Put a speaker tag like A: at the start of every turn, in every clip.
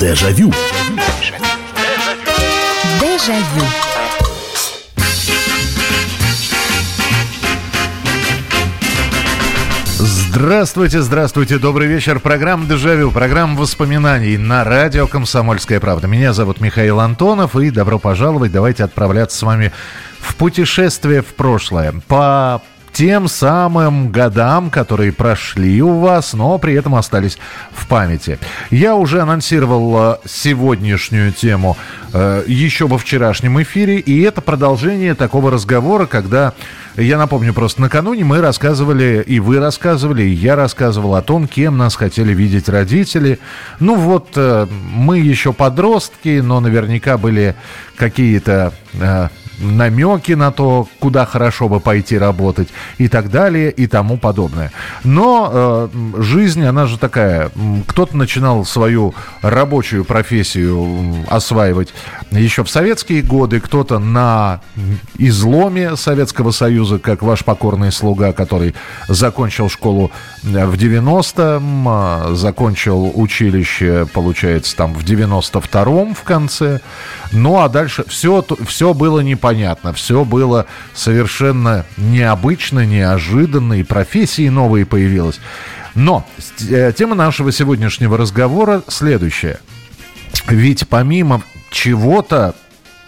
A: Дежавю.
B: Дежавю.
C: Здравствуйте, здравствуйте, добрый вечер. Программа «Дежавю», программа воспоминаний на радио «Комсомольская правда». Меня зовут Михаил Антонов, и добро пожаловать. Давайте отправляться с вами в путешествие в прошлое. По тем самым годам, которые прошли у вас, но при этом остались в памяти. Я уже анонсировал э, сегодняшнюю тему э, еще во вчерашнем эфире, и это продолжение такого разговора, когда, я напомню, просто накануне мы рассказывали, и вы рассказывали, и я рассказывал о том, кем нас хотели видеть родители. Ну вот, э, мы еще подростки, но наверняка были какие-то э, намеки на то, куда хорошо бы пойти работать и так далее и тому подобное. Но э, жизнь, она же такая. Кто-то начинал свою рабочую профессию осваивать еще в советские годы, кто-то на изломе Советского Союза, как ваш покорный слуга, который закончил школу в 90-м, а, закончил училище, получается, там в 92-м в конце. Ну, а дальше все, все было непонятно, все было совершенно необычно, неожиданно, и профессии новые появилась. Но э, тема нашего сегодняшнего разговора следующая. Ведь помимо чего-то,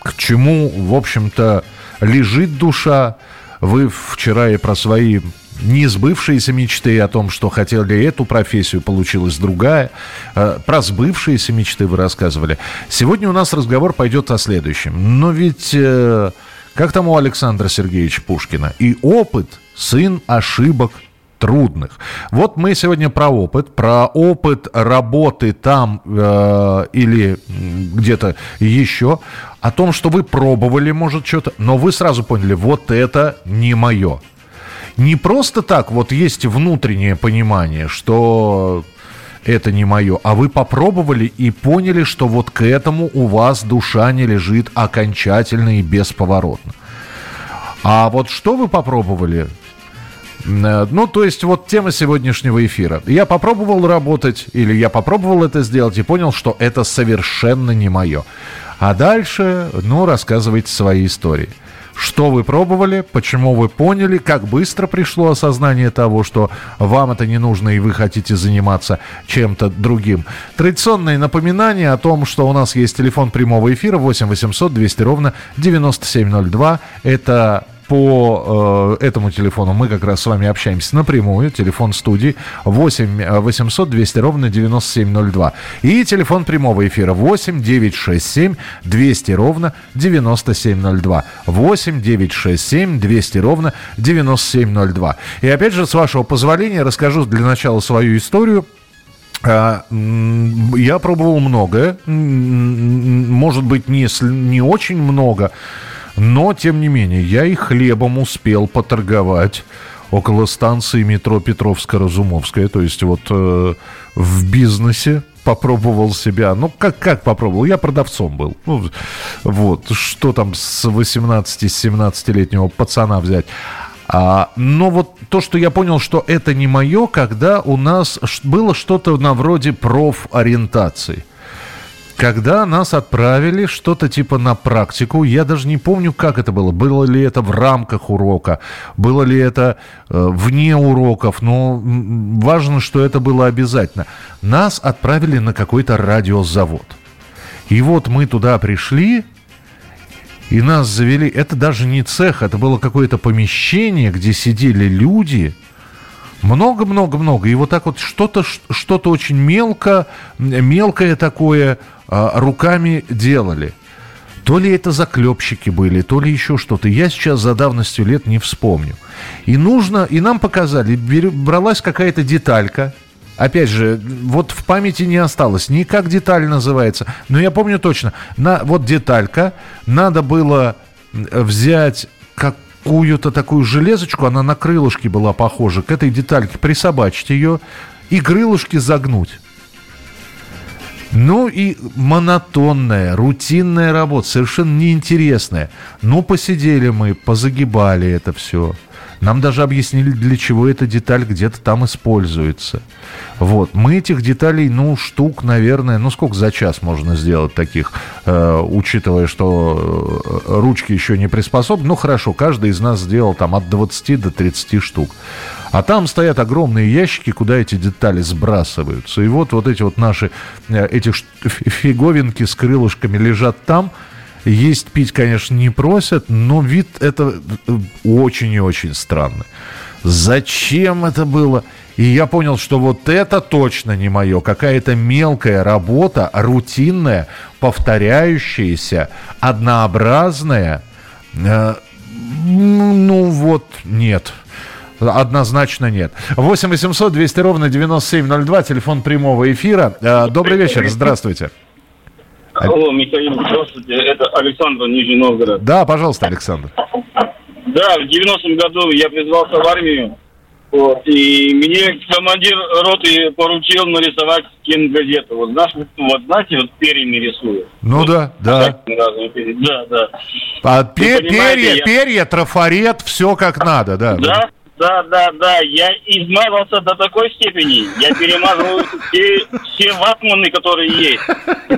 C: к чему, в общем-то, лежит душа, вы вчера и про свои не сбывшиеся мечты о том, что хотели эту профессию, получилась другая. Э, про сбывшиеся мечты вы рассказывали. Сегодня у нас разговор пойдет о следующем. Но ведь, э, как там у Александра Сергеевича Пушкина, и опыт – сын ошибок трудных. Вот мы сегодня про опыт, про опыт работы там э, или где-то еще, о том, что вы пробовали, может, что-то, но вы сразу поняли, вот это не мое не просто так вот есть внутреннее понимание, что это не мое, а вы попробовали и поняли, что вот к этому у вас душа не лежит окончательно и бесповоротно. А вот что вы попробовали? Э, ну, то есть вот тема сегодняшнего эфира. Я попробовал работать, или я попробовал это сделать и понял, что это совершенно не мое. А дальше, ну, рассказывайте свои истории. Что вы пробовали, почему вы поняли, как быстро пришло осознание того, что вам это не нужно и вы хотите заниматься чем-то другим. Традиционное напоминание о том, что у нас есть телефон прямого эфира 8 800 200 ровно 9702. Это по э, этому телефону мы как раз с вами общаемся напрямую. Телефон студии 8 800 200 ровно 9702. И телефон прямого эфира 8 967 200 ровно 9702. 8 967 200 ровно 9702. И опять же, с вашего позволения, расскажу для начала свою историю. А, я пробовал многое, может быть, не, не очень много, но, тем не менее, я и хлебом успел поторговать около станции метро Петровско-Разумовская. То есть вот э, в бизнесе попробовал себя. Ну, как, как попробовал? Я продавцом был. Ну, вот, что там с 18-17-летнего пацана взять? А, но вот то, что я понял, что это не мое, когда у нас было что-то на вроде профориентации когда нас отправили что-то типа на практику, я даже не помню, как это было. Было ли это в рамках урока, было ли это э, вне уроков, но важно, что это было обязательно. Нас отправили на какой-то радиозавод. И вот мы туда пришли, и нас завели. Это даже не цех, это было какое-то помещение, где сидели люди – много-много-много. И вот так вот что-то что очень мелко, мелкое такое а, руками делали. То ли это заклепщики были, то ли еще что-то. Я сейчас за давностью лет не вспомню. И нужно, и нам показали, бралась какая-то деталька, Опять же, вот в памяти не осталось ни как деталь называется, но я помню точно. На, вот деталька, надо было взять как какую-то такую железочку, она на крылышке была похожа, к этой детальке присобачить ее и крылышки загнуть. Ну и монотонная, рутинная работа, совершенно неинтересная. Ну, посидели мы, позагибали это все. Нам даже объяснили, для чего эта деталь где-то там используется. Вот. Мы этих деталей, ну, штук, наверное, ну, сколько за час можно сделать таких, э, учитывая, что э, ручки еще не приспособлены. Ну, хорошо, каждый из нас сделал там от 20 до 30 штук. А там стоят огромные ящики, куда эти детали сбрасываются. И вот, вот эти вот наши, э, эти фиговинки с крылышками лежат там, есть пить, конечно, не просят, но вид это э, очень и очень странный. Зачем это было? И я понял, что вот это точно не мое. Какая-то мелкая работа, рутинная, повторяющаяся, однообразная. Э, ну вот, нет. Однозначно нет. 8 800 200 ровно 9702, телефон прямого эфира. Э, добрый вечер, здравствуйте.
A: Алло, Михаил, здравствуйте. Это Александр, Нижний Новгород.
C: Да, пожалуйста, Александр.
A: Да, в 90-м году я призвался в армию. Вот, и мне командир роты поручил нарисовать кингазету. Вот, знаешь, вот знаете, вот перьями рисуют.
C: Ну
A: вот,
C: да, да.
A: Да, да.
C: А пе- перья, я... перья, трафарет, все как надо, да.
A: Да, да, да, да. Я измазался до такой степени. Я перемазываю все, все ватманы, которые есть.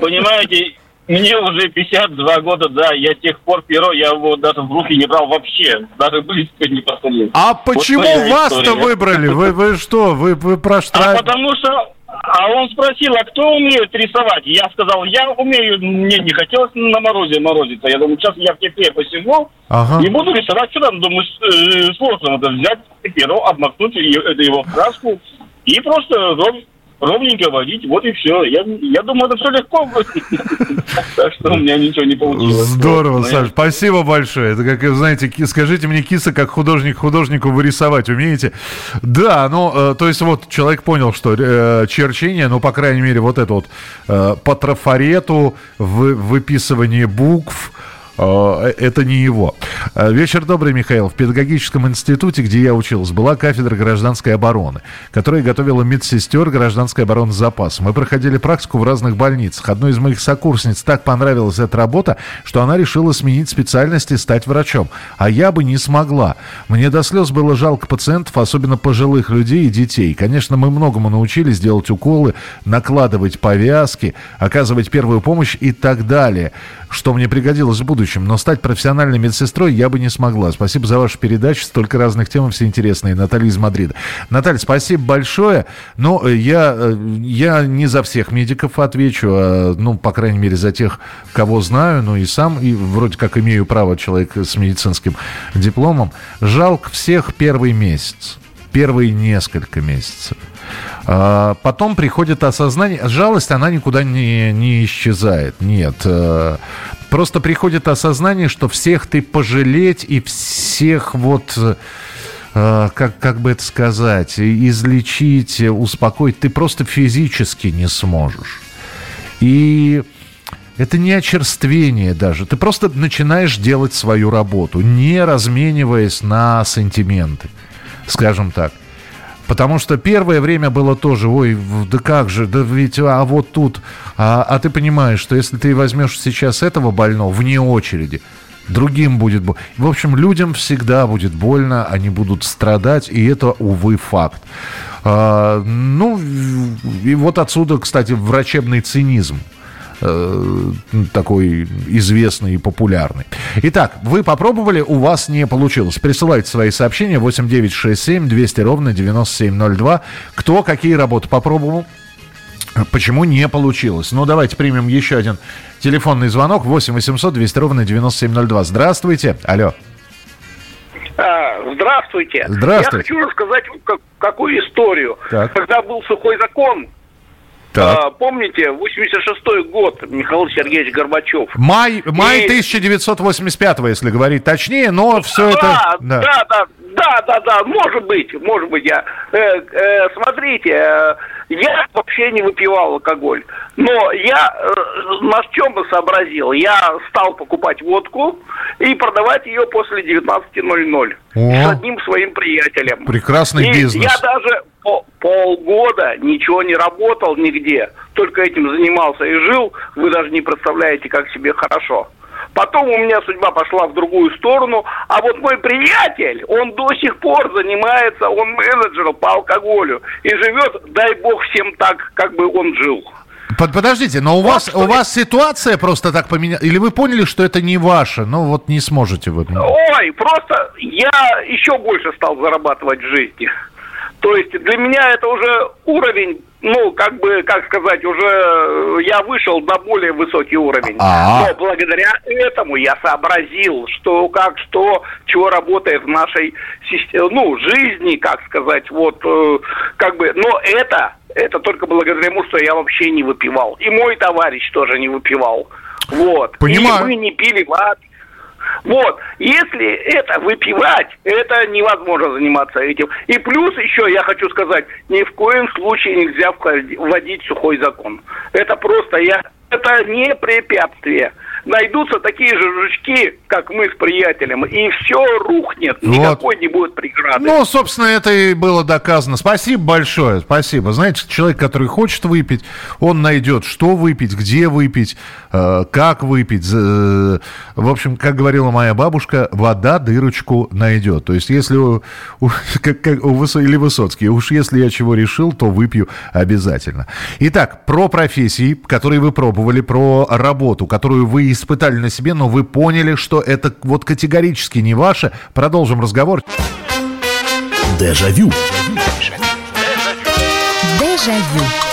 A: Понимаете, мне уже 52 года, да, я с тех пор перо, я его даже в руки не брал вообще, даже близко не подходил.
C: А почему вот вас-то выбрали? Вы, вы что, вы, вы проштрафили?
A: А потому что, а он спросил, а кто умеет рисовать? Я сказал, я умею, мне не хотелось на морозе морозиться. Я думаю, сейчас я в тепле посижу ага. и буду рисовать. Что там, думаю, э, сложно надо взять перо, обмакнуть это его в краску и просто ровненько водить, вот и все. Я, я думаю, это все легко. Так что у меня ничего не получилось.
C: Здорово, Саш, спасибо большое. Это как, знаете, скажите мне, киса, как художник художнику вырисовать умеете? Да, ну, э, то есть вот человек понял, что э, черчение, ну, по крайней мере, вот это вот э, по трафарету, в, выписывание букв, это не его. Э, вечер добрый, Михаил. В педагогическом институте, где я учился, была кафедра гражданской обороны, которая готовила медсестер гражданской обороны запас. Мы проходили практику в разных больницах. Одной из моих сокурсниц так понравилась эта работа, что она решила сменить специальность и стать врачом. А я бы не смогла. Мне до слез было жалко пациентов, особенно пожилых людей и детей. Конечно, мы многому научились делать уколы, накладывать повязки, оказывать первую помощь и так далее, что мне пригодилось в будущем будущем, но стать профессиональной медсестрой я бы не смогла. Спасибо за вашу передачу, столько разных тем, все интересные. Наталья из Мадрида. Наталья, спасибо большое. Но э, я, э, я не за всех медиков отвечу, а, ну, по крайней мере, за тех, кого знаю, ну и сам, и вроде как имею право человек с медицинским дипломом. Жалко всех первый месяц, первые несколько месяцев. А, потом приходит осознание. Жалость, она никуда не, не исчезает. Нет. Э, просто приходит осознание, что всех ты пожалеть и всех вот э, как, как бы это сказать, излечить, успокоить, ты просто физически не сможешь. И это не очерствение даже. Ты просто начинаешь делать свою работу, не размениваясь на сантименты, скажем так. Потому что первое время было тоже, ой, да как же, да ведь, а вот тут. А, а ты понимаешь, что если ты возьмешь сейчас этого больного вне очереди, другим будет больно. В общем, людям всегда будет больно, они будут страдать, и это, увы, факт. А, ну, и вот отсюда, кстати, врачебный цинизм. Э, такой известный и популярный. Итак, вы попробовали, у вас не получилось. Присылайте свои сообщения 8967 200 ровно 9702. Кто какие работы попробовал? Почему не получилось? Ну, давайте примем еще один телефонный звонок. 8 800 200 ровно 9702. Здравствуйте. Алло.
B: А, здравствуйте.
C: Здравствуйте.
B: Я хочу рассказать какую историю. Так. Когда был сухой закон, а, помните, 86-й год Михаил Сергеевич Горбачев.
C: Май, май и... 1985 если говорить точнее, но все
B: да,
C: это...
B: Да, да, да, да, да, да, может быть, может быть, я... Э, э, смотрите, э, я вообще не выпивал алкоголь, но я э, на чем бы сообразил? Я стал покупать водку и продавать ее после 19.00 с одним своим приятелем.
C: Прекрасный и бизнес.
B: Я даже полгода ничего не работал нигде, только этим занимался и жил. Вы даже не представляете, как себе хорошо. Потом у меня судьба пошла в другую сторону. А вот мой приятель, он до сих пор занимается, он менеджером по алкоголю. И живет, дай бог, всем так, как бы он жил.
C: Подождите, но у вас, у вас ситуация просто так поменялась? Или вы поняли, что это не ваше? Ну вот не сможете вы.
B: Ой, просто я еще больше стал зарабатывать в жизни. То есть для меня это уже уровень, ну, как бы, как сказать, уже э, я вышел на более высокий уровень. А-а-а. Но благодаря этому я сообразил, что как, что, чего работает в нашей системе, ну, жизни, как сказать, вот, э, как бы, но это, это только благодаря тому, что я вообще не выпивал. И мой товарищ тоже не выпивал. Вот.
C: Понимаю.
B: И мы не пили вообще вот, если это выпивать, это невозможно заниматься этим. И плюс еще я хочу сказать, ни в коем случае нельзя вводить сухой закон. Это просто я, это не препятствие найдутся такие же жучки, как мы с приятелем, и все рухнет, вот. никакой не будет преграды.
C: Ну, собственно, это и было доказано. Спасибо большое, спасибо. Знаете, человек, который хочет выпить, он найдет, что выпить, где выпить, э, как выпить. Э, в общем, как говорила моя бабушка, вода дырочку найдет. То есть, если у, у, как, как у Высо, или Высоцкий, уж если я чего решил, то выпью обязательно. Итак, про профессии, которые вы пробовали, про работу, которую вы испытали на себе, но вы поняли, что это вот категорически не ваше. Продолжим разговор.
D: Дежавю. Дежавю.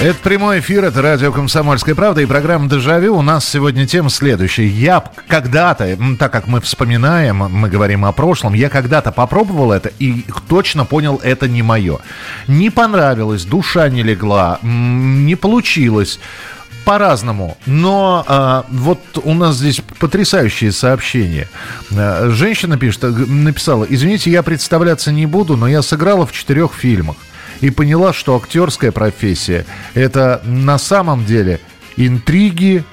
C: Это прямой эфир, это радио «Комсомольская правда» и программа «Дежавю». У нас сегодня тема следующая. Я когда-то, так как мы вспоминаем, мы говорим о прошлом, я когда-то попробовал это и точно понял, это не мое. Не понравилось, душа не легла, не получилось по-разному. Но а, вот у нас здесь потрясающие сообщения. А, женщина пишет, написала, извините, я представляться не буду, но я сыграла в четырех фильмах и поняла, что актерская профессия – это на самом деле интриги,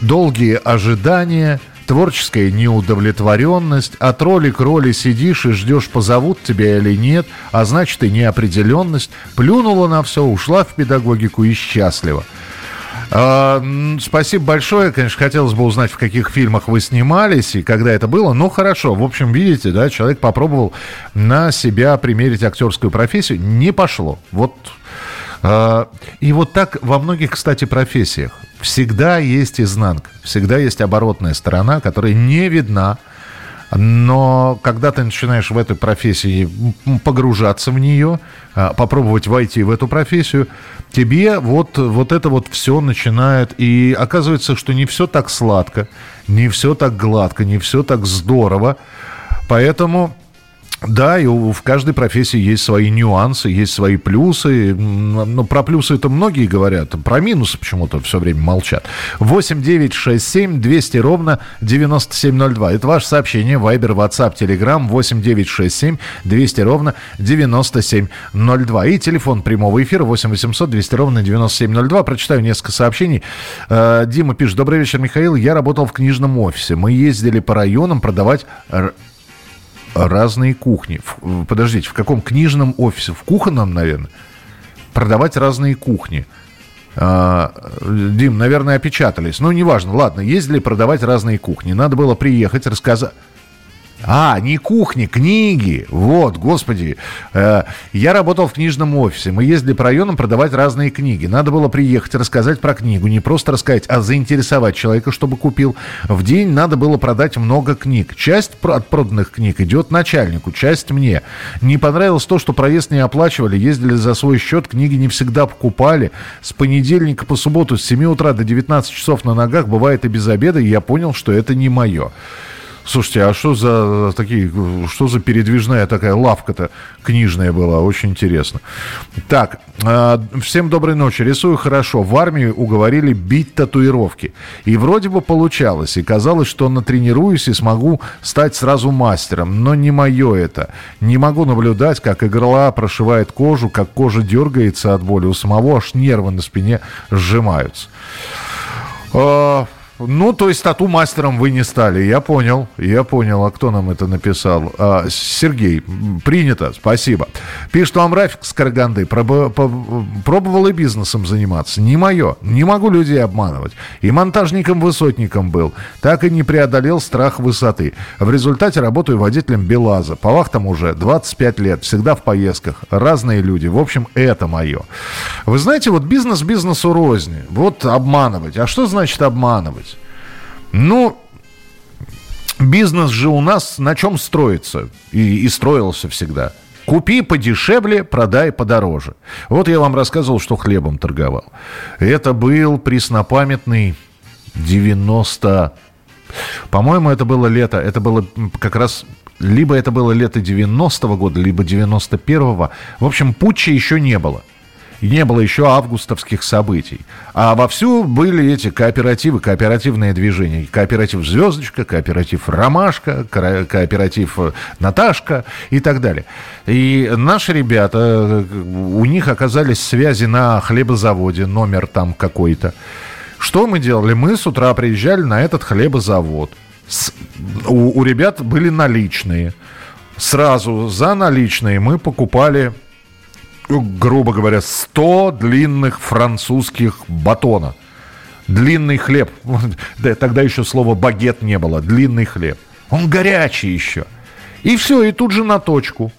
C: долгие ожидания, творческая неудовлетворенность, от роли к роли сидишь и ждешь, позовут тебя или нет, а значит и неопределенность. Плюнула на все, ушла в педагогику и счастлива. А, спасибо большое. Конечно, хотелось бы узнать, в каких фильмах вы снимались и когда это было. Ну, хорошо. В общем, видите, да, человек попробовал на себя примерить актерскую профессию. Не пошло. Вот а, и вот так во многих, кстати, профессиях. Всегда есть изнанка, всегда есть оборотная сторона, которая не видна, но когда ты начинаешь в этой профессии погружаться в нее, а, попробовать войти в эту профессию, тебе вот, вот это вот все начинает. И оказывается, что не все так сладко, не все так гладко, не все так здорово. Поэтому да, и в каждой профессии есть свои нюансы, есть свои плюсы. Но про плюсы это многие говорят, про минусы почему-то все время молчат. 8 9 6 7 200 ровно 9702. Это ваше сообщение. Вайбер, WhatsApp, Telegram 8 9 6 7 200 ровно 9702. И телефон прямого эфира 8 800 200 ровно 9702. Прочитаю несколько сообщений. Э, Дима пишет. Добрый вечер, Михаил. Я работал в книжном офисе. Мы ездили по районам продавать разные кухни. Подождите, в каком книжном офисе? В кухонном, наверное? Продавать разные кухни. А, Дим, наверное, опечатались. Ну, неважно. Ладно, ездили продавать разные кухни. Надо было приехать, рассказать а, не кухни, книги. Вот, господи. Э, я работал в книжном офисе. Мы ездили по районам продавать разные книги. Надо было приехать, рассказать про книгу. Не просто рассказать, а заинтересовать человека, чтобы купил. В день надо было продать много книг. Часть от проданных книг идет начальнику, часть мне. Не понравилось то, что проезд не оплачивали, ездили за свой счет, книги не всегда покупали. С понедельника по субботу с 7 утра до 19 часов на ногах бывает и без обеда, и я понял, что это не мое. Слушайте, а что за такие, что за передвижная такая лавка-то книжная была? Очень интересно. Так, э, всем доброй ночи. Рисую хорошо. В армии уговорили бить татуировки. И вроде бы получалось. И казалось, что натренируюсь и смогу стать сразу мастером. Но не мое это. Не могу наблюдать, как игла прошивает кожу, как кожа дергается от боли. У самого аж нервы на спине сжимаются. Э, Ну, то есть тату-мастером вы не стали. Я понял, я понял. А кто нам это написал? А, Сергей, принято, спасибо. Пишет вам Рафик с Караганды. Пробовал и бизнесом заниматься. Не мое. Не могу людей обманывать. И монтажником-высотником был. Так и не преодолел страх высоты. В результате работаю водителем БелАЗа. По вахтам уже 25 лет. Всегда в поездках. Разные люди. В общем, это мое. Вы знаете, вот бизнес бизнесу розни. Вот обманывать. А что значит обманывать? Ну, бизнес же у нас на чем строится? И, и строился всегда. Купи подешевле, продай подороже. Вот я вам рассказывал, что хлебом торговал. Это был преснопамятный 90... По-моему, это было лето, это было как раз либо это было лето 90-го года, либо 91-го. В общем, путча еще не было не было еще августовских событий. А вовсю были эти кооперативы, кооперативные движения. Кооператив «Звездочка», кооператив «Ромашка», кооператив э, «Наташка» и так далее. И наши ребята, э, у них оказались связи на хлебозаводе, номер там какой-то. Что мы делали? Мы с утра приезжали на этот хлебозавод. С, у, у ребят были наличные. Сразу за наличные мы покупали грубо говоря, 100 длинных французских батона. Длинный хлеб. Да, тогда еще слова багет не было. Длинный хлеб. Он горячий еще. И все, и тут же на точку.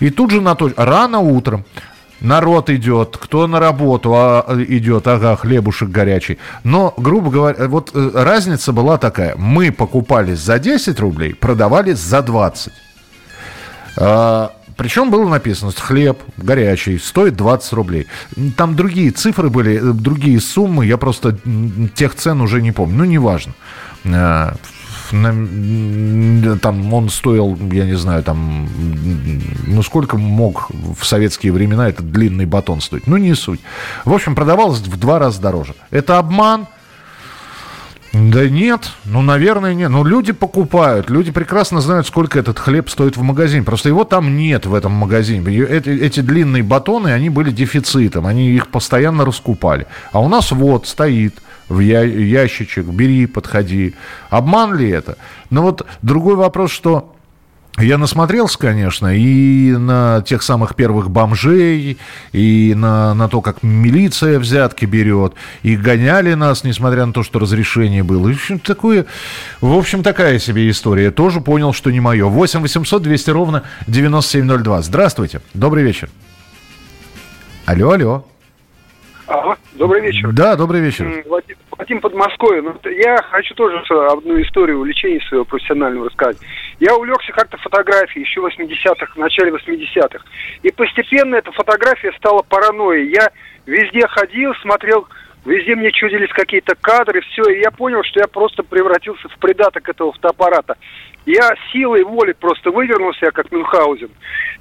C: И тут же на точку. Рано утром. Народ идет, кто на работу а, идет, ага, хлебушек горячий. Но, грубо говоря, вот э, разница была такая. Мы покупали за 10 рублей, продавали за 20. А, причем было написано, хлеб горячий стоит 20 рублей. Там другие цифры были, э, другие суммы, я просто тех цен уже не помню. Ну, неважно. Э, там он стоил, я не знаю, там, ну сколько мог в советские времена этот длинный батон стоить. Ну не суть. В общем, продавалось в два раза дороже. Это обман – да нет, ну, наверное, нет. Ну, люди покупают, люди прекрасно знают, сколько этот хлеб стоит в магазине. Просто его там нет в этом магазине. Эти, эти длинные батоны, они были дефицитом, они их постоянно раскупали. А у нас вот стоит в я, ящичек, бери, подходи. Обман ли это? Но вот другой вопрос, что я насмотрелся, конечно, и на тех самых первых бомжей, и на, на то, как милиция взятки берет, и гоняли нас, несмотря на то, что разрешение было. В общем, такое, в общем, такая себе история. Тоже понял, что не мое. 8 800 200 ровно 9702. Здравствуйте. Добрый вечер. Алло, алло.
E: Алло, добрый вечер.
C: Да, добрый вечер.
E: Вадим, Вадим Подмосковье. Ну, я хочу тоже одну историю увлечения своего профессионального рассказать. Я увлекся как-то фотографией еще в 80-х, в начале 80-х. И постепенно эта фотография стала паранойей. Я везде ходил, смотрел, везде мне чудились какие-то кадры, все. И я понял, что я просто превратился в придаток этого фотоаппарата. Я силой воли просто вывернулся, как Мюнхгаузен,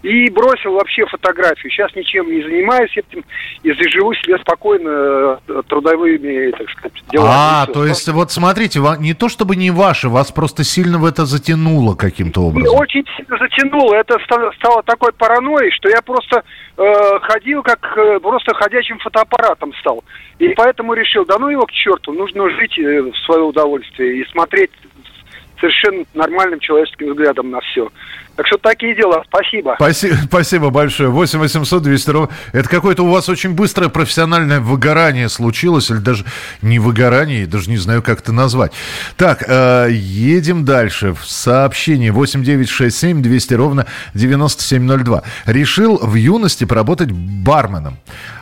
E: и бросил вообще фотографию. Сейчас ничем не занимаюсь этим и живу себе спокойно э, трудовыми, так сказать, делами.
C: А, то есть, вот смотрите, не то чтобы не ваше, вас просто сильно в это затянуло каким-то образом.
E: Очень сильно затянуло. Это стало такой паранойей, что я просто э, ходил как э, просто ходячим фотоаппаратом стал. И поэтому решил, да ну его к черту, нужно жить э, в свое удовольствие и смотреть совершенно нормальным человеческим взглядом на все. Так что такие дела. Спасибо.
C: Спасибо, спасибо большое. 8 800 200 ровно. Это какое-то у вас очень быстрое профессиональное выгорание случилось, или даже не выгорание, даже не знаю, как это назвать. Так, э, едем дальше. В сообщении 8 9 6 7 200 ровно 9702. Решил в юности поработать барменом.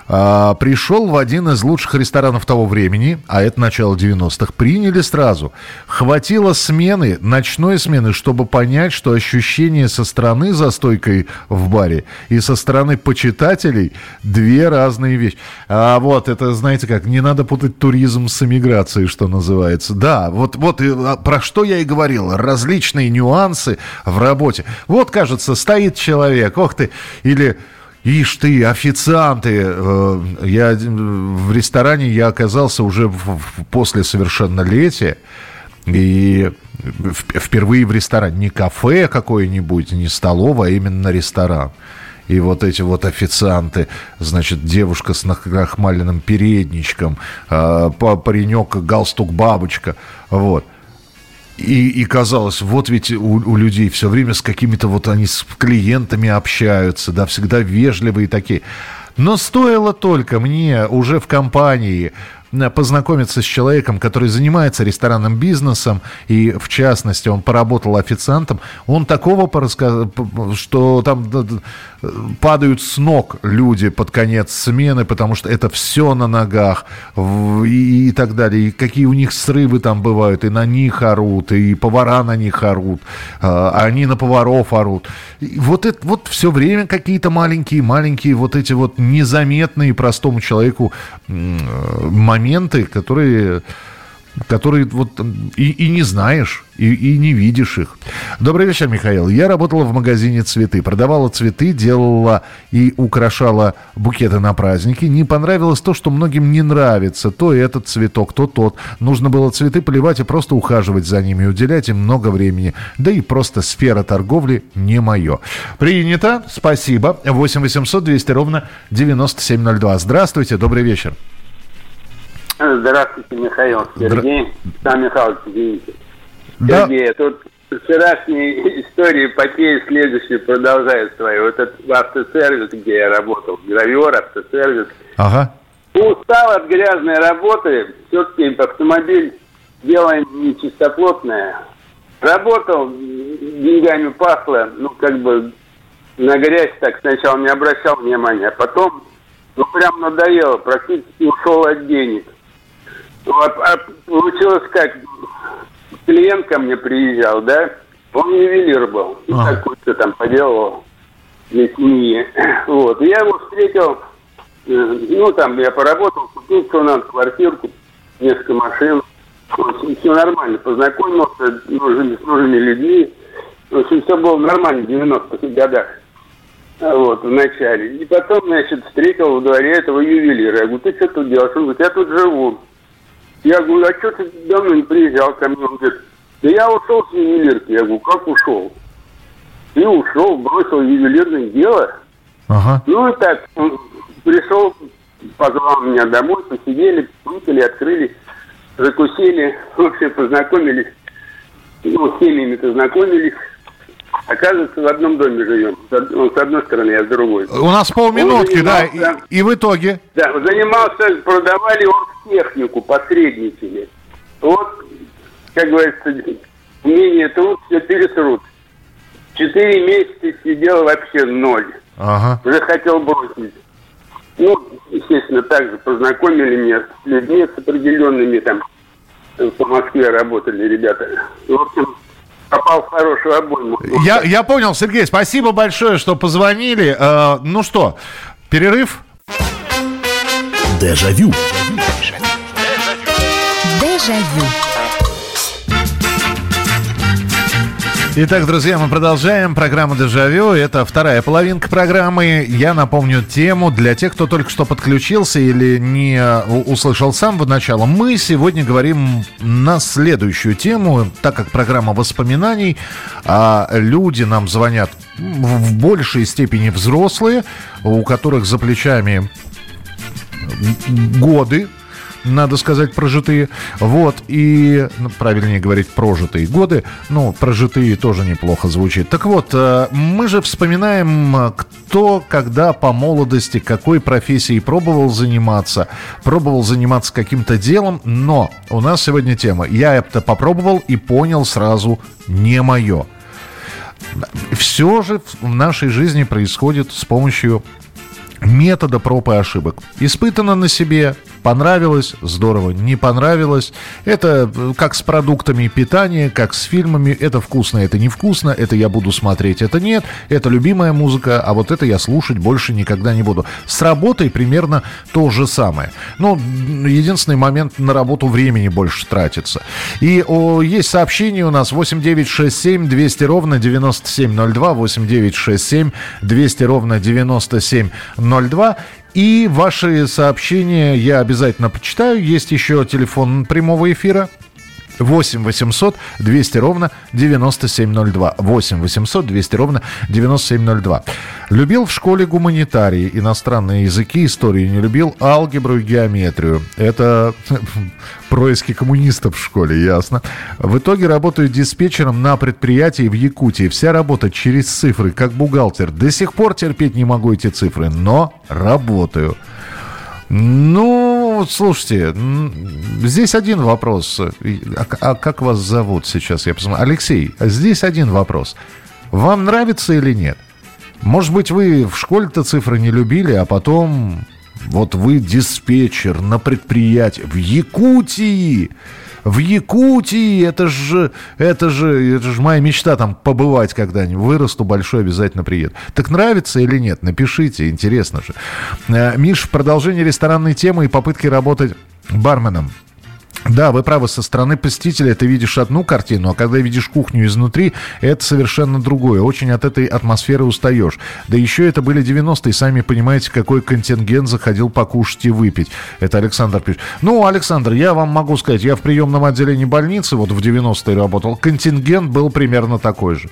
C: А, пришел в один из лучших ресторанов того времени, а это начало 90-х, приняли сразу. Хватило смены, ночной смены, чтобы понять, что ощущение со стороны за стойкой в баре и со стороны почитателей две разные вещи. А вот это, знаете как, не надо путать туризм с эмиграцией, что называется. Да, вот, вот а, про что я и говорил, различные нюансы в работе. Вот, кажется, стоит человек, ох ты, или Ишь ты, официанты. Э, я в ресторане я оказался уже после совершеннолетия. И впервые в ресторане. Не кафе какое-нибудь, не столовая, а именно ресторан. и вот эти вот официанты, значит, девушка с накрахмаленным передничком, э, паренек, галстук, бабочка, вот. И, и казалось, вот ведь у, у людей все время с какими-то вот они с клиентами общаются, да, всегда вежливые такие. Но стоило только мне уже в компании познакомиться с человеком, который занимается ресторанным бизнесом, и в частности он поработал официантом, он такого порассказал, что там падают с ног люди под конец смены, потому что это все на ногах и, и так далее. И какие у них срывы там бывают, и на них орут, и повара на них орут, а они на поваров орут. И вот это вот все время какие-то маленькие-маленькие вот эти вот незаметные простому человеку моменты, которые которые вот и, и не знаешь, и, и не видишь их. Добрый вечер, Михаил. Я работала в магазине цветы, продавала цветы, делала и украшала букеты на праздники. Не понравилось то, что многим не нравится. То этот цветок, то тот. Нужно было цветы поливать и просто ухаживать за ними, уделять им много времени. Да и просто сфера торговли не мое. Принято. Спасибо. 8 800 200 ровно 9702. Здравствуйте, добрый вечер.
F: Здравствуйте, Михаил. Сергей. Здра... Сам Михайлович, извините. Да. Сергей, тут вчерашние истории потери следующие продолжают свои. Вот этот автосервис, где я работал, гравер, автосервис.
C: Ага.
F: Устал от грязной работы, все-таки автомобиль дело не чистоплотное. Работал, деньгами пахло, ну, как бы на грязь так сначала не обращал внимания, а потом, ну, прям надоело, практически ушел от денег. Вот, а получилось как, клиент ко мне приезжал, да, он ювелир был, ну, а. какой-то там поделал для семьи. Вот, и я его встретил, э, ну, там я поработал, купил что надо, квартирку, несколько машин, все нормально, познакомился с нужными, с нужными людьми, в общем, все было нормально в 90-х годах. Вот, в начале. И потом, значит, встретил в дворе этого ювелира. Я говорю, ты что тут делаешь? Он говорит, я тут живу. Я говорю, а что ты давно не приезжал ко мне? Он говорит, да я ушел с ювелирки. Я говорю, как ушел? Ты ушел, бросил ювелирное дело.
C: Ага.
F: Ну и так, он пришел, позвал меня домой, посидели, выпили, открыли, закусили, вообще познакомились. Ну, с семьями-то знакомились. Оказывается, в одном доме живем. Он с одной стороны, я с другой.
C: У нас полминутки, да. И, и в итоге?
F: Да, занимался, продавали технику, посредничали. Вот, как говорится, мнение труд, все перетрут. Четыре месяца сидел вообще ноль.
C: Ага.
F: Уже хотел бросить. Ну, естественно, также познакомили меня с людьми, с определенными там по Москве работали ребята. В общем, попал в хорошую обойму.
C: Я, я понял, Сергей, спасибо большое, что позвонили. Э, ну что, перерыв?
D: Дежавю.
C: Дежавю. Итак, друзья, мы продолжаем программу «Дежавю». Это вторая половинка программы. Я напомню тему для тех, кто только что подключился или не э, услышал с самого начала. Мы сегодня говорим на следующую тему, так как программа воспоминаний, а люди нам звонят в большей степени взрослые, у которых за плечами годы надо сказать, прожитые. Вот, и ну, правильнее говорить прожитые годы. Ну, прожитые тоже неплохо звучит. Так вот, э, мы же вспоминаем, кто, когда по молодости, какой профессией пробовал заниматься, пробовал заниматься каким-то делом, но у нас сегодня тема. Я это попробовал и понял сразу, не мое. Все же в нашей жизни происходит с помощью метода проб и ошибок. Испытано на себе, понравилось, здорово, не понравилось. Это э, как с продуктами питания, как с фильмами. Это вкусно, это невкусно, это я буду смотреть, это нет. Это любимая музыка, а вот это я слушать больше никогда не буду. С работой примерно то же самое. Но единственный момент, на работу времени больше тратится. И о, есть сообщение у нас 8967 200 ровно 9702, 8967 200 ровно 9702. И ваши сообщения я обязательно почитаю. Есть еще телефон прямого эфира 8 800 200 ровно 9702. 8 800 200 ровно 9702. Любил в школе гуманитарии, иностранные языки, историю не любил, алгебру и геометрию. Это происки коммунистов в школе, ясно. В итоге работаю диспетчером на предприятии в Якутии. Вся работа через цифры, как бухгалтер. До сих пор терпеть не могу эти цифры, но работаю. Ну, слушайте, здесь один вопрос. А, а как вас зовут сейчас? Я посмотрю. Алексей, здесь один вопрос. Вам нравится или нет? Может быть, вы в школе-то цифры не любили, а потом вот вы диспетчер на предприятии в Якутии. В Якутии, это же, это же, это же моя мечта там побывать когда-нибудь. Вырасту большой, обязательно приеду. Так нравится или нет? Напишите, интересно же. Э, Миш, в продолжении ресторанной темы и попытки работать барменом. Да, вы правы, со стороны посетителя ты видишь одну картину, а когда видишь кухню изнутри, это совершенно другое. Очень от этой атмосферы устаешь. Да еще это были 90-е, сами понимаете, какой контингент заходил покушать и выпить. Это Александр пишет. Ну, Александр, я вам могу сказать, я в приемном отделении больницы вот в 90-е работал, контингент был примерно такой же.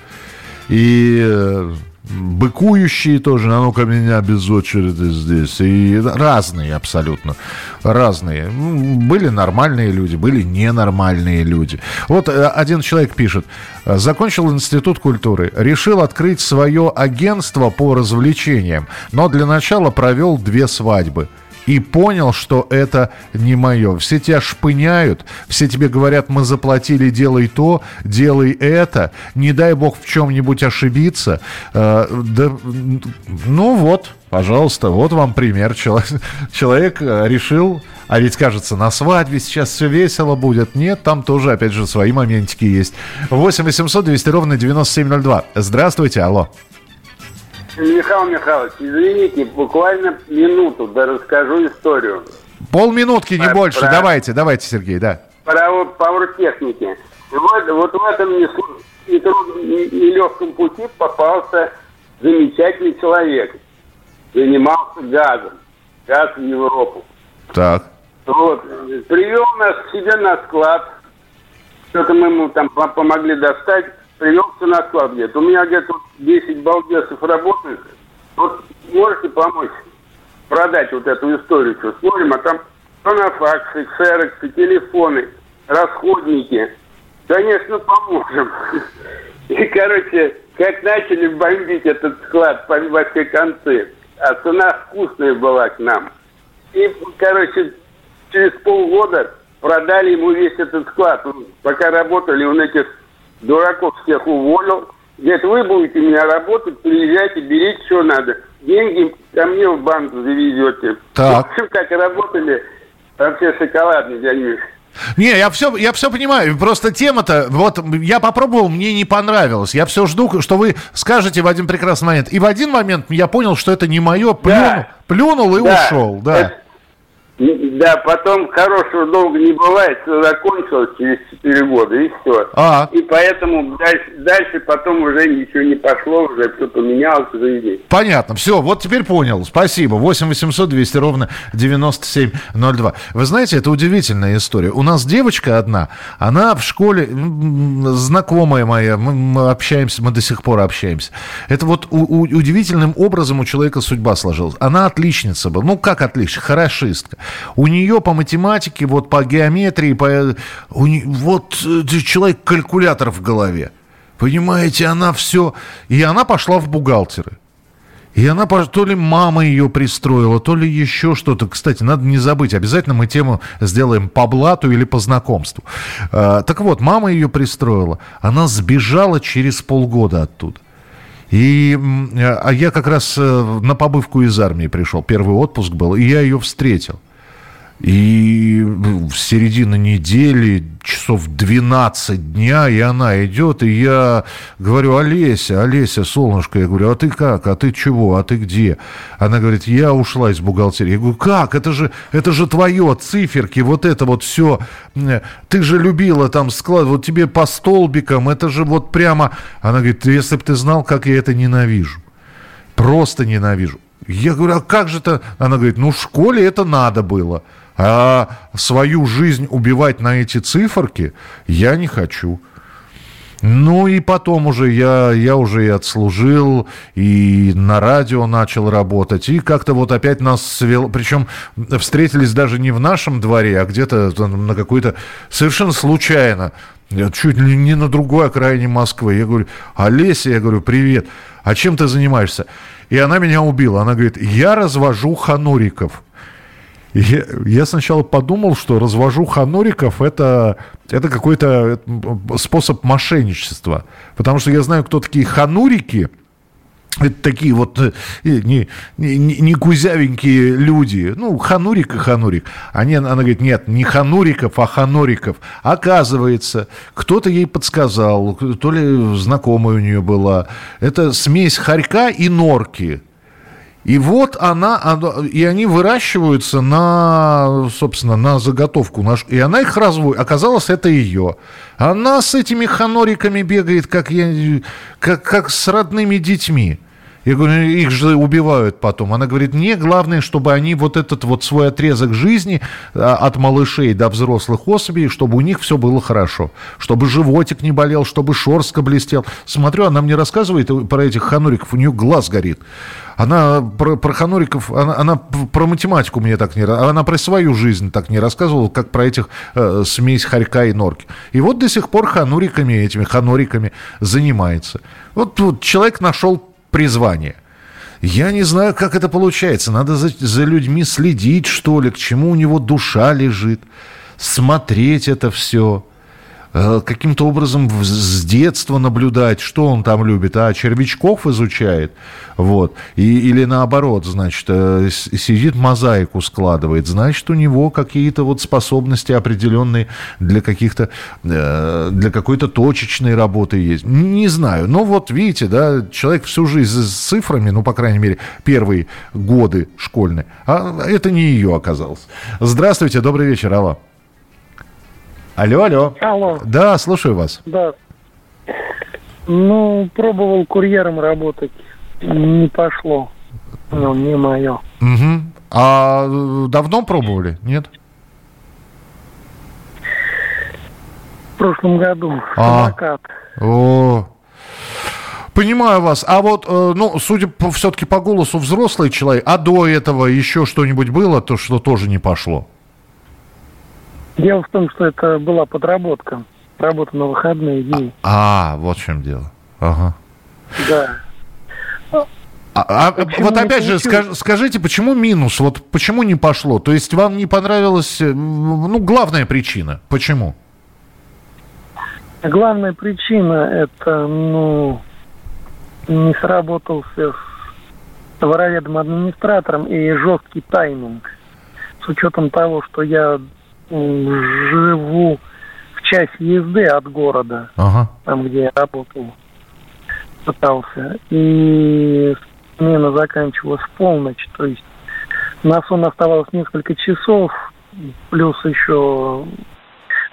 C: И э, быкующие тоже, а ну-ка меня без очереди здесь. И разные абсолютно, разные. Были нормальные люди, были ненормальные люди. Вот э, один человек пишет, закончил институт культуры, решил открыть свое агентство по развлечениям, но для начала провел две свадьбы – и понял, что это не мое. Все тебя шпыняют, все тебе говорят, мы заплатили, делай то, делай это, не дай бог в чем-нибудь ошибиться. Э, да, ну вот, пожалуйста, вот вам пример. Человек, человек э, решил, а ведь кажется, на свадьбе сейчас все весело будет. Нет, там тоже, опять же, свои моментики есть. 8 800 200 ровно 9702. Здравствуйте, алло.
F: Михаил Михайлович, извините, буквально минуту, да расскажу историю.
C: Полминутки, не про, больше. Про, давайте, давайте, Сергей, да.
F: Про пауэртехники. Вот, вот в этом нелегком пути попался замечательный человек. Занимался газом. Газ в Европу.
C: Так.
F: Вот. Привел нас к себе на склад. Что-то мы ему там помогли достать привелся на склад, говорит, у меня где-то 10 балбесов работает, вот можете помочь продать вот эту историю, что смотрим, а там факсы, ксероксы, телефоны, расходники. Конечно, поможем. И, короче, как начали бомбить этот склад во все концы, а цена вкусная была к нам. И, короче, через полгода продали ему весь этот склад. Пока работали, он этих дураков всех уволил. Говорит, вы будете меня работать, приезжайте, берите, что надо. Деньги ко мне в банк завезете.
C: Так.
F: В как работали, вообще шоколадный дядь
C: не, я все, я все понимаю. Просто тема-то, вот я попробовал, мне не понравилось. Я все жду, что вы скажете в один прекрасный момент. И в один момент я понял, что это не мое, плюнул, да. плюнул и да. ушел. Да. Это,
F: да, потом хорошего долго не бывает, все закончилось через 4 года, и все. А. И поэтому дальше, дальше потом уже ничего не пошло, уже все поменялось, уже здесь.
C: Понятно, все, вот теперь понял, спасибо. 8 800 200 ровно 9702. Вы знаете, это удивительная история. У нас девочка одна, она в школе, знакомая моя, мы, мы общаемся, мы до сих пор общаемся. Это вот у, у, удивительным образом у человека судьба сложилась. Она отличница была, ну как отличница, хорошистка. У нее по математике, вот по геометрии, по, у не, вот э, человек калькулятор в голове. Понимаете, она все... И она пошла в бухгалтеры. И она, то ли мама ее пристроила, то ли еще что-то. Кстати, надо не забыть, обязательно мы тему сделаем по блату или по знакомству. А, так вот, мама ее пристроила. Она сбежала через полгода оттуда. И, а я как раз э, на побывку из армии пришел, первый отпуск был, и я ее встретил. И в середине недели, часов 12 дня, и она идет, и я говорю, Олеся, Олеся, солнышко, я говорю, а ты как, а ты чего, а ты где? Она говорит, я ушла из бухгалтерии. Я говорю, как, это же, это же твое, циферки, вот это вот все, ты же любила там склад, вот тебе по столбикам, это же вот прямо... Она говорит, если бы ты знал, как я это ненавижу, просто ненавижу Я говорю, а как же это? Она говорит, ну в школе это надо было. А свою жизнь убивать на эти циферки я не хочу. Ну и потом уже я, я уже и отслужил, и на радио начал работать, и как-то вот опять нас свел, причем встретились даже не в нашем дворе, а где-то на какой-то совершенно случайно, чуть ли не на другой окраине Москвы. Я говорю, Олеся, я говорю, привет, а чем ты занимаешься? И она меня убила. Она говорит, я развожу хануриков. Я, сначала подумал, что развожу хануриков это, это какой-то способ мошенничества. Потому что я знаю, кто такие ханурики. Это такие вот э, не, не, не кузявенькие люди. Ну, ханурик и ханурик. Они, она говорит, нет, не хануриков, а хануриков. Оказывается, кто-то ей подсказал, то ли знакомая у нее была. Это смесь хорька и норки. И вот она, и они выращиваются на, собственно, на заготовку. И она их разводит. Оказалось, это ее. Она с этими ханориками бегает, как, я, как, как с родными детьми. Я говорю, их же убивают потом. Она говорит, мне главное, чтобы они вот этот вот свой отрезок жизни а, от малышей до взрослых особей, чтобы у них все было хорошо. Чтобы животик не болел, чтобы шорстка блестел. Смотрю, она мне рассказывает про этих хануриков, у нее глаз горит. Она про, про хануриков, она, она про математику мне так не... Она про свою жизнь так не рассказывала, как про этих э, смесь хорька и норки. И вот до сих пор хануриками, этими хануриками занимается. Вот, вот человек нашел призвание. Я не знаю, как это получается. Надо за, за людьми следить, что ли, к чему у него душа лежит, смотреть это все. Э, каким-то образом с детства наблюдать, что он там любит, а червячков изучает, вот, и, или наоборот, значит, э, сидит мозаику складывает, значит, у него какие-то вот способности определенные для каких-то, э, для какой-то точечной работы есть. Не знаю, но вот видите, да, человек всю жизнь с цифрами, ну, по крайней мере, первые годы школьные, а это не ее оказалось. Здравствуйте, добрый вечер, Алла. Алло, алло.
G: Алло.
C: Да, слушаю вас.
G: Да. Ну, пробовал курьером работать. Не пошло. Ну, не мое.
C: Угу. А давно пробовали? Нет?
G: В прошлом году. А. Самокат.
C: О, Понимаю вас. А вот, э, ну, судя по, все-таки по голосу взрослый человек, а до этого еще что-нибудь было, то что тоже не пошло?
G: Дело в том, что это была подработка. Работа на выходные дни.
C: А, а вот в чем дело. Ага.
G: Да.
C: А, а вот опять же, скаж, скажите, почему минус? Вот почему не пошло? То есть вам не понравилась, э, ну, главная причина. Почему?
G: Главная причина это, ну, не сработался с товароведом администратором и жесткий тайминг. С учетом того, что я живу в час езды от города, ага. там, где я работал, пытался. И смена заканчивалась в полночь, то есть на сон оставалось несколько часов, плюс еще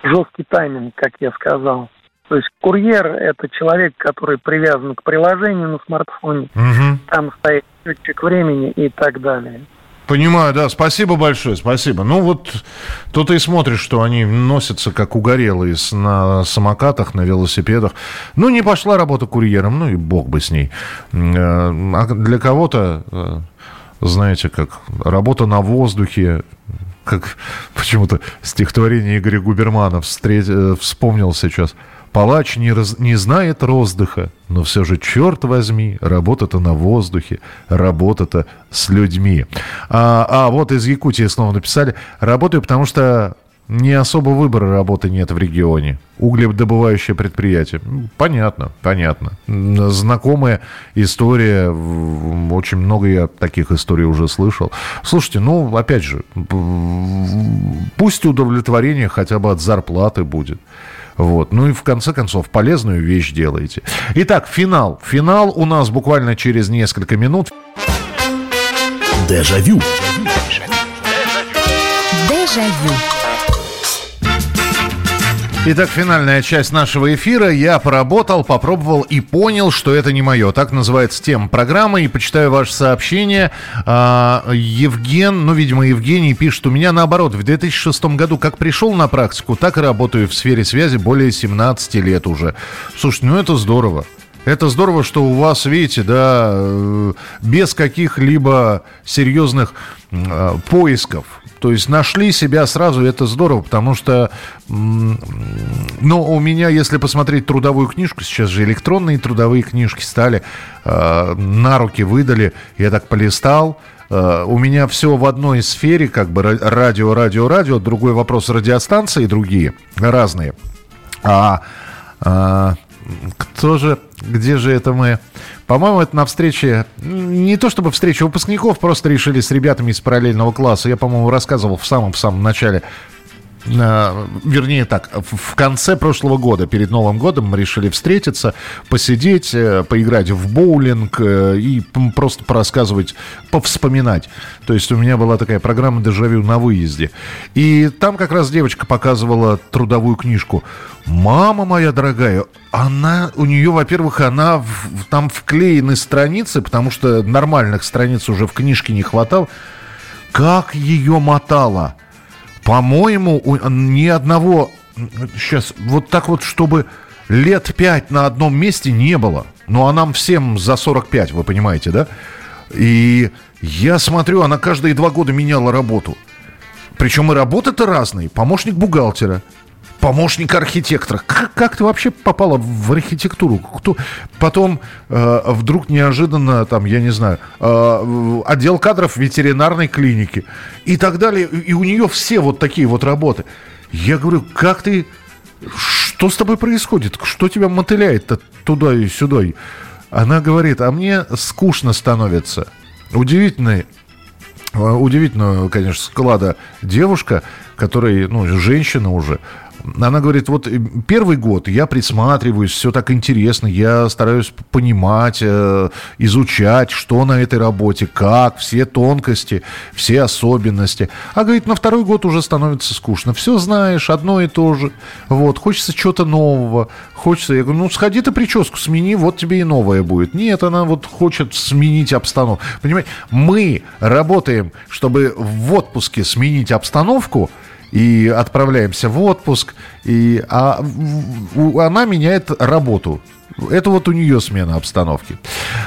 G: жесткий тайминг, как я сказал. То есть курьер – это человек, который привязан к приложению на смартфоне. Угу. Там стоит счетчик времени и так далее.
C: Понимаю, да. Спасибо большое, спасибо. Ну вот тут и смотришь, что они носятся как угорелые на самокатах, на велосипедах. Ну, не пошла работа курьером, ну и бог бы с ней. Э, а для кого-то, э, знаете, как работа на воздухе, как почему-то стихотворение Игоря Губермана встреч... Э, вспомнил сейчас – Палач не, раз, не знает роздыха, но все же, черт возьми, работа-то на воздухе, работа-то с людьми. А, а вот из Якутии снова написали, работаю, потому что не особо выбора работы нет в регионе. Угледобывающее предприятие. Понятно, понятно. Знакомая история. Очень много я таких историй уже слышал. Слушайте, ну, опять же, пусть удовлетворение хотя бы от зарплаты будет. Вот. Ну и в конце концов полезную вещь делаете. Итак, финал. Финал у нас буквально через несколько минут.
D: Дежавю. Дежавю.
C: Итак, финальная часть нашего эфира. Я поработал, попробовал и понял, что это не мое. Так называется тема программы. И почитаю ваше сообщение. А, Евген, ну, видимо, Евгений пишет, у меня наоборот, в 2006 году как пришел на практику, так и работаю в сфере связи более 17 лет уже. Слушайте, ну это здорово. Это здорово, что у вас, видите, да, э, без каких-либо серьезных э, поисков то есть нашли себя сразу, это здорово, потому что, ну, у меня, если посмотреть трудовую книжку, сейчас же электронные трудовые книжки стали, э, на руки выдали, я так полистал, э, у меня все в одной сфере, как бы радио, радио, радио, другой вопрос радиостанции другие, разные. А, а кто же, где же это мы? По-моему, это на встрече, не то чтобы встреча выпускников, просто решили с ребятами из параллельного класса. Я, по-моему, рассказывал в самом-в самом начале вернее так, в конце прошлого года, перед Новым годом, мы решили встретиться, посидеть, э, поиграть в боулинг э, и просто порассказывать, повспоминать. То есть у меня была такая программа «Дежавю» на выезде. И там как раз девочка показывала трудовую книжку. Мама моя дорогая, она, у нее, во-первых, она в, там вклеены страницы, потому что нормальных страниц уже в книжке не хватало. Как ее мотало! По-моему, ни одного... Сейчас, вот так вот, чтобы лет пять на одном месте не было. Ну, а нам всем за 45, вы понимаете, да? И я смотрю, она каждые два года меняла работу. Причем и работы-то разные. Помощник бухгалтера, помощник архитектора. Как, как ты вообще попала в архитектуру? Кто? Потом э, вдруг неожиданно, там, я не знаю, э, отдел кадров ветеринарной клиники и так далее. И у нее все вот такие вот работы. Я говорю, как ты... Что с тобой происходит? Что тебя мотыляет-то туда и сюда? Она говорит, а мне скучно становится. Удивительный э, удивительного, конечно, склада девушка, которая, ну, женщина уже, она говорит, вот э, первый год я присматриваюсь, все так интересно, я стараюсь понимать, э, изучать, что на этой работе, как, все тонкости, все особенности. А говорит, на второй год уже становится скучно. Все знаешь, одно и то же. Вот, хочется чего-то нового. Хочется, я говорю, ну сходи ты прическу смени, вот тебе и новое будет. Нет, она вот хочет сменить обстановку. Понимаете, мы работаем, чтобы в отпуске сменить обстановку, и отправляемся в отпуск, и, а она меняет работу. Это вот у нее смена обстановки.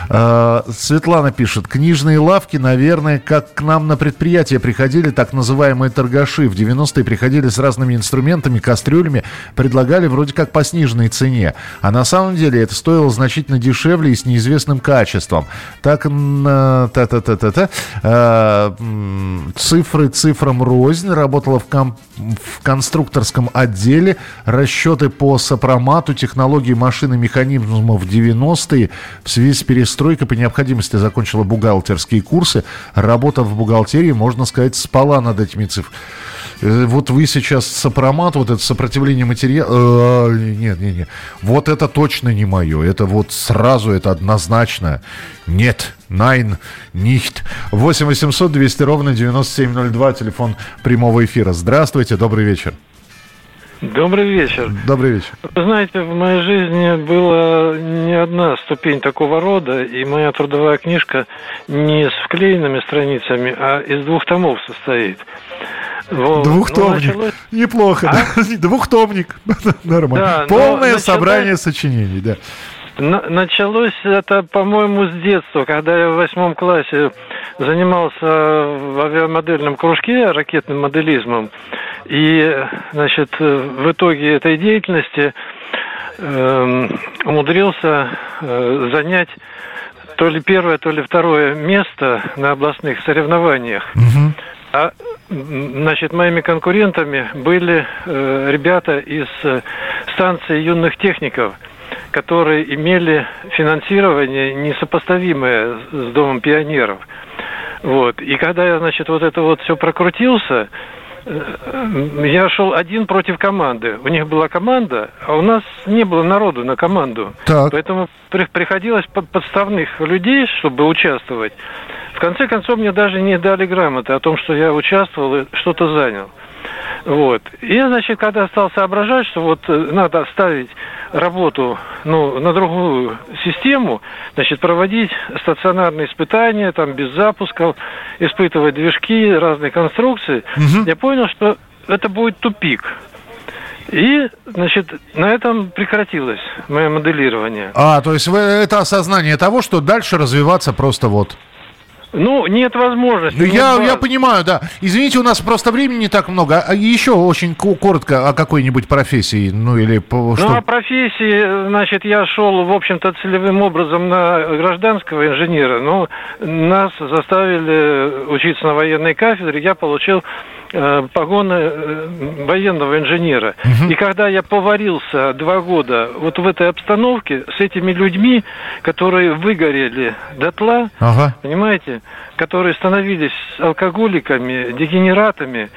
C: А, Светлана пишет, книжные лавки, наверное, как к нам на предприятие приходили так называемые торгаши. В 90-е приходили с разными инструментами, кастрюлями, предлагали вроде как по сниженной цене. А на самом деле это стоило значительно дешевле и с неизвестным качеством. Так, та-та-та-та-та, а, цифры цифрам рознь, работала в, ком- в конструкторском отделе, расчеты по сопромату, технологии машины, механизма в 90-е в связи с перестройкой по необходимости закончила бухгалтерские курсы. Работа в бухгалтерии, можно сказать, спала над этими цифрами. Э, вот вы сейчас сопромат, вот это сопротивление материала... Э, нет, нет, нет. Вот это точно не мое. Это вот сразу, это однозначно. Нет, найн, нихт. 8 800 200 ровно 9702, телефон прямого эфира. Здравствуйте, добрый вечер.
H: Добрый вечер.
C: Добрый вечер.
H: Вы знаете, в моей жизни была не одна ступень такого рода, и моя трудовая книжка не с вклеенными страницами, а из двух томов состоит.
C: Вот. Двухтомник. Ну, началось... Неплохо, а? да? Двухтомник. Нормально. Да, Полное началось... собрание сочинений, да.
H: Началось это, по-моему, с детства, когда я в восьмом классе занимался в авиамодельном кружке ракетным моделизмом. И, значит, в итоге этой деятельности э, умудрился э, занять то ли первое, то ли второе место на областных соревнованиях. Угу. А, значит, моими конкурентами были э, ребята из э, станции юных техников, которые имели финансирование несопоставимое с Домом пионеров. Вот. И когда я, значит, вот это вот все прокрутился, э, я шел один против команды. У них была команда, а у нас не было народу на команду. Так. Поэтому при, приходилось под подставных людей, чтобы участвовать. В конце концов, мне даже не дали грамоты о том, что я участвовал и что-то занял. Вот. И, значит, когда стал соображать, что вот э, надо оставить работу ну, на другую систему, значит, проводить стационарные испытания, там, без запусков, испытывать движки, разные конструкции, угу. я понял, что это будет тупик. И, значит, на этом прекратилось мое моделирование.
C: А, то есть вы, это осознание того, что дальше развиваться просто вот...
H: Ну, нет возможности. Ну,
C: я, я понимаю, да. Извините, у нас просто времени не так много. А еще очень коротко о какой-нибудь профессии, ну или...
H: Что... Ну, о профессии, значит, я шел, в общем-то, целевым образом на гражданского инженера, но нас заставили учиться на военной кафедре, я получил Э, погоны э, военного инженера. Угу. И когда я поварился два года вот в этой обстановке с этими людьми, которые выгорели дотла, ага. понимаете, которые становились алкоголиками, дегенератами,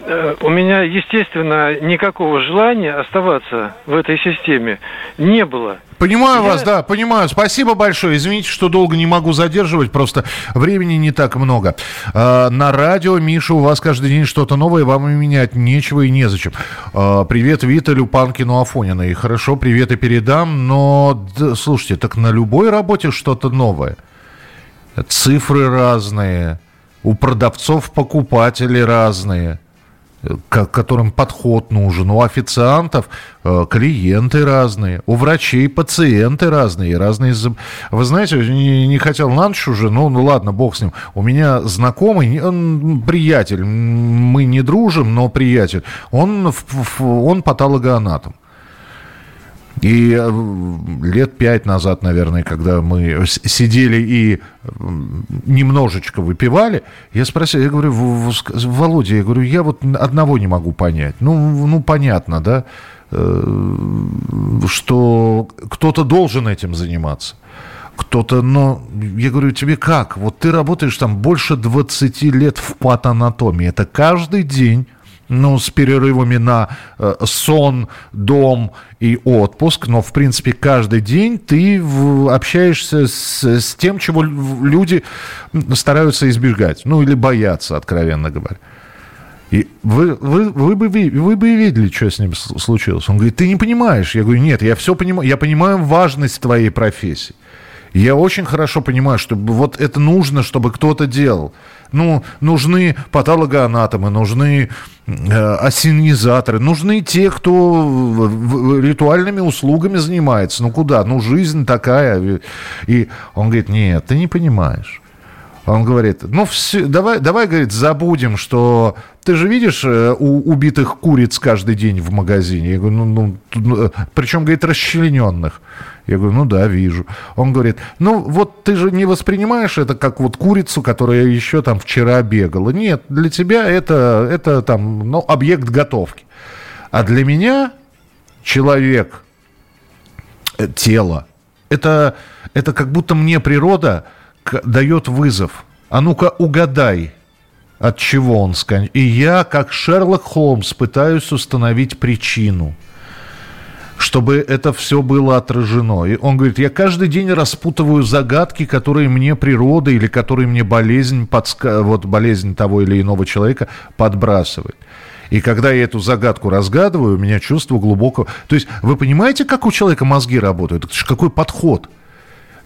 H: э, у меня, естественно, никакого желания оставаться в этой системе не было.
C: Понимаю Я... вас, да, понимаю. Спасибо большое. Извините, что долго не могу задерживать, просто времени не так много. А, на радио, Миша, у вас каждый день что-то новое, вам и менять нечего и незачем. А, привет Виталю, Панкину, Афонина. И хорошо, привет и передам, но, да, слушайте, так на любой работе что-то новое. Цифры разные, у продавцов покупатели разные – к которым подход нужен. У официантов э, клиенты разные, у врачей пациенты разные, разные. Вы знаете, не, не хотел на ночь уже, ну, ну ладно, бог с ним. У меня знакомый, он приятель, мы не дружим, но приятель. Он, он патологоанатом. И э, лет пять назад, наверное, когда мы сидели и немножечко выпивали, я спросил, я говорю, Володя, я говорю, я вот одного не могу понять. Ну, ну понятно, да, э, что кто-то должен этим заниматься кто-то, но я говорю, тебе как? Вот ты работаешь там больше 20 лет в патанатомии. Это каждый день ну, с перерывами на э, сон, дом и отпуск, но, в принципе, каждый день ты общаешься с, с тем, чего люди стараются избегать, ну, или боятся, откровенно говоря. И вы, вы, вы, бы, вы бы видели, что с ним случилось. Он говорит, ты не понимаешь. Я говорю, нет, я все понимаю. Я понимаю важность твоей профессии. Я очень хорошо понимаю, что вот это нужно, чтобы кто-то делал. Ну, нужны патологоанатомы, нужны э, осенизаторы, нужны те, кто ритуальными услугами занимается. Ну, куда? Ну, жизнь такая. И он говорит, нет, ты не понимаешь. Он говорит, ну, все, давай, давай, говорит, забудем, что ты же видишь э, у убитых куриц каждый день в магазине. Я говорю, ну, ну, ну причем, говорит, расчлененных. Я говорю, ну да, вижу. Он говорит, ну вот ты же не воспринимаешь это как вот курицу, которая еще там вчера бегала. Нет, для тебя это, это там, ну, объект готовки. А для меня человек, э, тело, это, это как будто мне природа дает вызов. А ну-ка угадай, от чего он скончался. И я, как Шерлок Холмс, пытаюсь установить причину – чтобы это все было отражено. И он говорит, я каждый день распутываю загадки, которые мне природа или которые мне болезнь, подска... вот болезнь того или иного человека подбрасывает. И когда я эту загадку разгадываю, у меня чувство глубокого... То есть вы понимаете, как у человека мозги работают? Какой подход?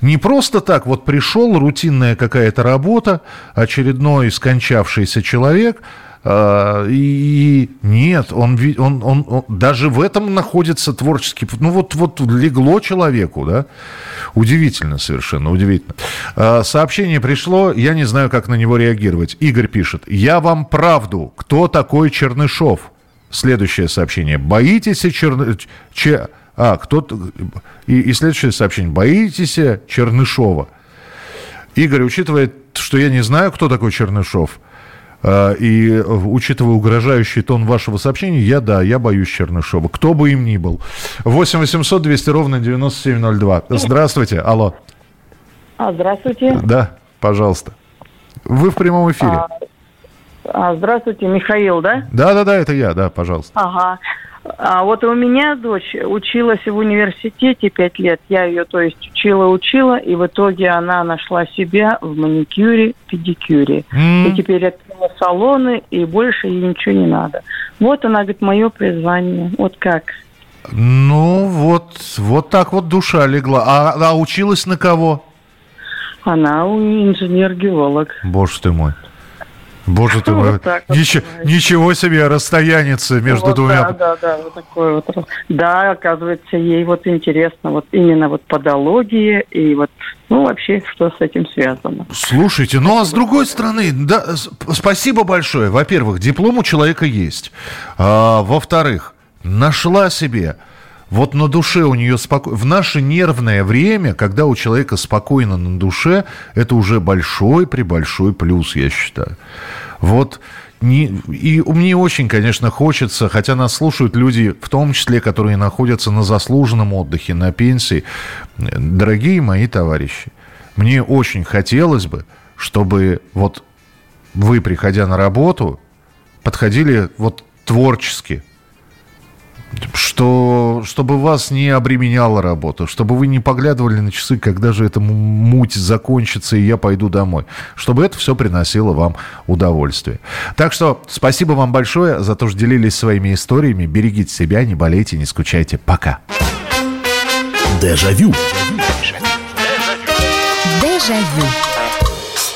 C: Не просто так, вот пришел, рутинная какая-то работа, очередной скончавшийся человек – а, и нет, он, он, он, он даже в этом находится творческий... Ну вот, вот легло человеку, да? Удивительно совершенно, удивительно. А, сообщение пришло, я не знаю, как на него реагировать. Игорь пишет, я вам правду, кто такой Чернышов? Следующее сообщение. Боитесь Черны... А, кто-то... И, и следующее сообщение. Боитесь Чернышова? Игорь, учитывая, что я не знаю, кто такой Чернышов, а, и учитывая угрожающий тон вашего сообщения, я, да, я боюсь Чернышова. Кто бы им ни был. 8 800 200 ровно 9702. Здравствуйте, алло.
I: А, здравствуйте.
C: Да, пожалуйста. Вы в прямом эфире.
I: А, здравствуйте, Михаил, да?
C: Да, да, да, это я, да, пожалуйста.
I: Ага. А вот у меня дочь училась в университете пять лет. Я ее, то есть, учила-учила, и в итоге она нашла себя в маникюре, педикюре. Mm. И теперь открыла салоны, и больше ей ничего не надо. Вот она говорит, мое призвание. Вот как.
C: Ну, вот, вот так вот душа легла. А, а училась на кого?
I: Она инженер-геолог.
C: Боже ты мой. Боже ты мой. Вот Ничего, ничего себе расстояница между вот, двумя.
I: Да, да, да, вот такой вот. Да, оказывается, ей вот интересно вот именно вот подология и вот, ну, вообще, что с этим связано.
C: Слушайте, ну а с другой стороны, да, спасибо большое. Во-первых, диплом у человека есть. А, во-вторых, нашла себе вот на душе у нее спокойно. В наше нервное время, когда у человека спокойно на душе, это уже большой при большой плюс, я считаю. Вот не, и мне очень, конечно, хочется, хотя нас слушают люди, в том числе, которые находятся на заслуженном отдыхе, на пенсии. Дорогие мои товарищи, мне очень хотелось бы, чтобы вот вы, приходя на работу, подходили вот творчески, что, чтобы вас не обременяла работа, чтобы вы не поглядывали на часы, когда же эта муть закончится, и я пойду домой. Чтобы это все приносило вам удовольствие. Так что спасибо вам большое за то, что делились своими историями. Берегите себя, не болейте, не скучайте. Пока.
D: Дежавю. Дежавю. Дежавю.